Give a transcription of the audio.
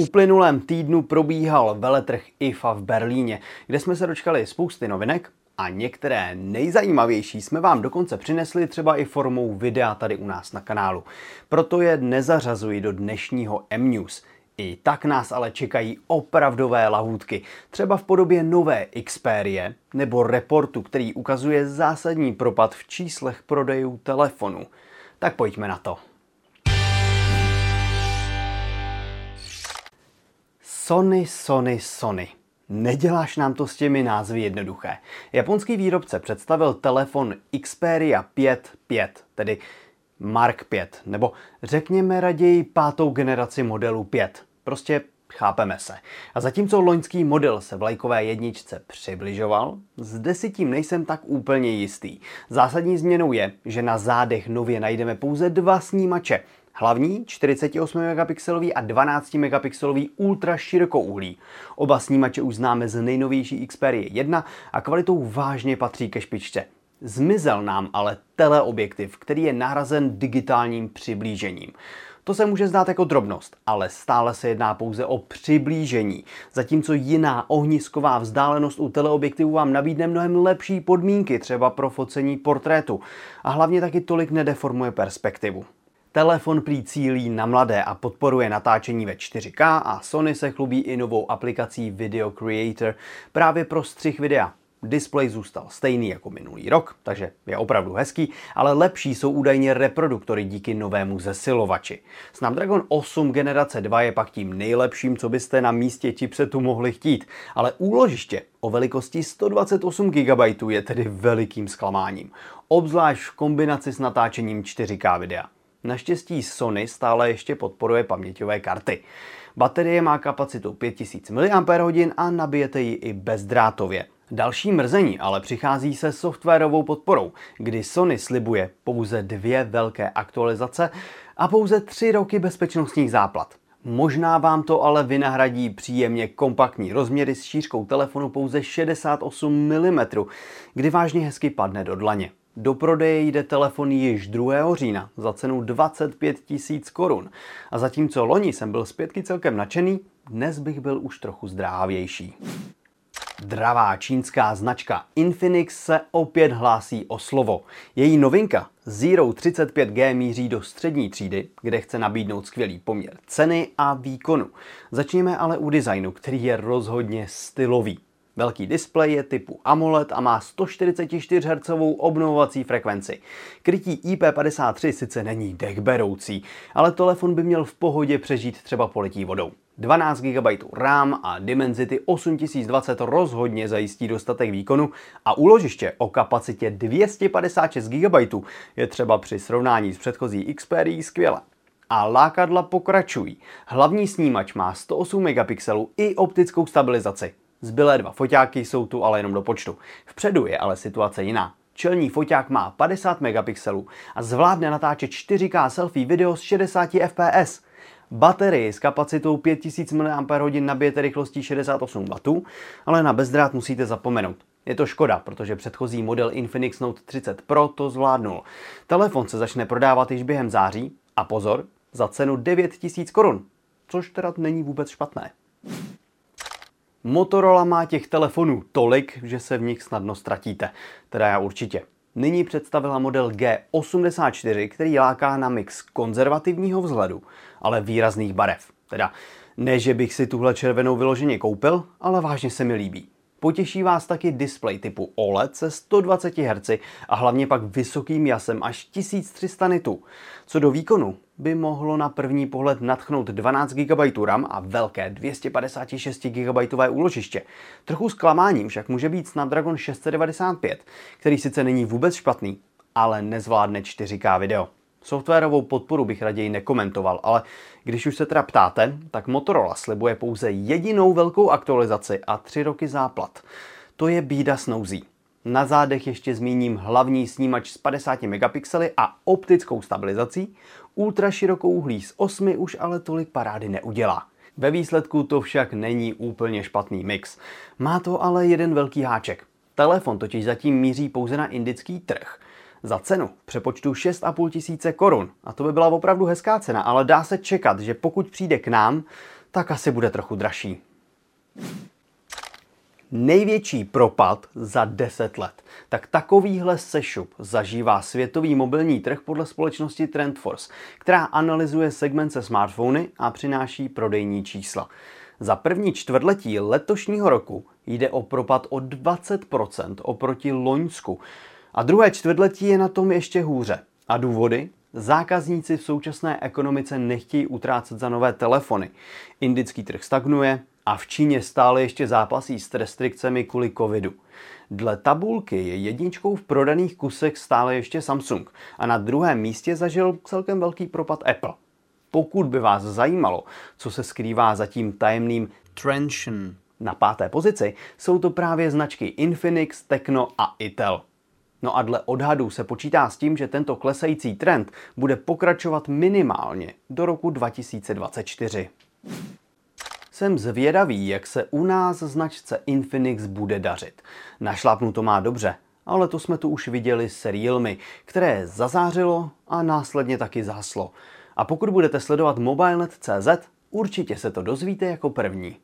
uplynulém týdnu probíhal veletrh IFA v Berlíně, kde jsme se dočkali spousty novinek a některé nejzajímavější jsme vám dokonce přinesli třeba i formou videa tady u nás na kanálu. Proto je nezařazuji do dnešního M-News. I tak nás ale čekají opravdové lahůdky, třeba v podobě nové Xperie nebo reportu, který ukazuje zásadní propad v číslech prodejů telefonu. Tak pojďme na to. Sony, Sony, Sony. Neděláš nám to s těmi názvy jednoduché. Japonský výrobce představil telefon Xperia 5 5, tedy Mark 5, nebo řekněme raději pátou generaci modelu 5. Prostě chápeme se. A zatímco loňský model se v lajkové jedničce přibližoval, zde si tím nejsem tak úplně jistý. Zásadní změnou je, že na zádech nově najdeme pouze dva snímače, Hlavní 48 megapixelový a 12 megapixelový ultra širokouhlí. Oba snímače už známe z nejnovější Xperia 1 a kvalitou vážně patří ke špičce. Zmizel nám ale teleobjektiv, který je nahrazen digitálním přiblížením. To se může zdát jako drobnost, ale stále se jedná pouze o přiblížení. Zatímco jiná ohnisková vzdálenost u teleobjektivu vám nabídne mnohem lepší podmínky, třeba pro focení portrétu. A hlavně taky tolik nedeformuje perspektivu. Telefon prý cílí na mladé a podporuje natáčení ve 4K a Sony se chlubí i novou aplikací Video Creator právě pro střih videa. Display zůstal stejný jako minulý rok, takže je opravdu hezký, ale lepší jsou údajně reproduktory díky novému zesilovači. Snapdragon 8 generace 2 je pak tím nejlepším, co byste na místě chipsetu mohli chtít, ale úložiště o velikosti 128 GB je tedy velikým zklamáním, obzvlášť v kombinaci s natáčením 4K videa. Naštěstí Sony stále ještě podporuje paměťové karty. Baterie má kapacitu 5000 mAh a nabijete ji i bezdrátově. Další mrzení ale přichází se softwarovou podporou, kdy Sony slibuje pouze dvě velké aktualizace a pouze tři roky bezpečnostních záplat. Možná vám to ale vynahradí příjemně kompaktní rozměry s šířkou telefonu pouze 68 mm, kdy vážně hezky padne do dlaně. Do prodeje jde telefon již 2. října za cenu 25 tisíc korun. A zatímco loni jsem byl zpětky celkem nadšený, dnes bych byl už trochu zdrávější. Dravá čínská značka Infinix se opět hlásí o slovo. Její novinka Zero 35G míří do střední třídy, kde chce nabídnout skvělý poměr ceny a výkonu. Začněme ale u designu, který je rozhodně stylový. Velký displej je typu AMOLED a má 144 Hz obnovovací frekvenci. Krytí IP53 sice není dechberoucí, ale telefon by měl v pohodě přežít třeba poletí vodou. 12 GB RAM a Dimensity 8020 rozhodně zajistí dostatek výkonu a úložiště o kapacitě 256 GB je třeba při srovnání s předchozí Xperia skvělé. A lákadla pokračují. Hlavní snímač má 108 megapixelů i optickou stabilizaci. Zbylé dva foťáky jsou tu ale jenom do počtu. Vpředu je ale situace jiná. Čelní foťák má 50 megapixelů a zvládne natáčet 4K selfie video s 60 fps. Baterii s kapacitou 5000 mAh nabijete rychlostí 68 W, ale na bezdrát musíte zapomenout. Je to škoda, protože předchozí model Infinix Note 30 Pro to zvládnul. Telefon se začne prodávat již během září a pozor, za cenu 9000 korun, což teda není vůbec špatné. Motorola má těch telefonů tolik, že se v nich snadno ztratíte. Teda já určitě. Nyní představila model G84, který láká na mix konzervativního vzhledu, ale výrazných barev. Teda ne, že bych si tuhle červenou vyloženě koupil, ale vážně se mi líbí. Potěší vás taky displej typu OLED se 120 Hz a hlavně pak vysokým jasem až 1300 nitů. Co do výkonu, by mohlo na první pohled natchnout 12 GB RAM a velké 256 GB úložiště. Trochu zklamáním však může být Snapdragon 695, který sice není vůbec špatný, ale nezvládne 4K video. Softwarovou podporu bych raději nekomentoval, ale když už se teda ptáte, tak Motorola slibuje pouze jedinou velkou aktualizaci a tři roky záplat. To je bída snouzí. Na zádech ještě zmíním hlavní snímač s 50 megapixely a optickou stabilizací. Ultra širokouhlí z 8 už ale tolik parády neudělá. Ve výsledku to však není úplně špatný mix. Má to ale jeden velký háček. Telefon totiž zatím míří pouze na indický trh. Za cenu přepočtu 6,5 tisíce korun. A to by byla opravdu hezká cena, ale dá se čekat, že pokud přijde k nám, tak asi bude trochu dražší. Největší propad za 10 let. Tak takovýhle sešup zažívá světový mobilní trh podle společnosti Trendforce, která analyzuje segment se smartfony a přináší prodejní čísla. Za první čtvrtletí letošního roku jde o propad o 20% oproti Loňsku. A druhé čtvrtletí je na tom ještě hůře. A důvody? Zákazníci v současné ekonomice nechtějí utrácet za nové telefony. Indický trh stagnuje a v Číně stále ještě zápasí s restrikcemi kvůli covidu. Dle tabulky je jedničkou v prodaných kusech stále ještě Samsung a na druhém místě zažil celkem velký propad Apple. Pokud by vás zajímalo, co se skrývá za tím tajemným Trenchen na páté pozici, jsou to právě značky Infinix, Tecno a Itel. No a dle odhadů se počítá s tím, že tento klesající trend bude pokračovat minimálně do roku 2024. Jsem zvědavý, jak se u nás značce Infinix bude dařit. Našlápnu to má dobře, ale to jsme tu už viděli s Realme, které zazářilo a následně taky záslo. A pokud budete sledovat mobilenet.cz, určitě se to dozvíte jako první.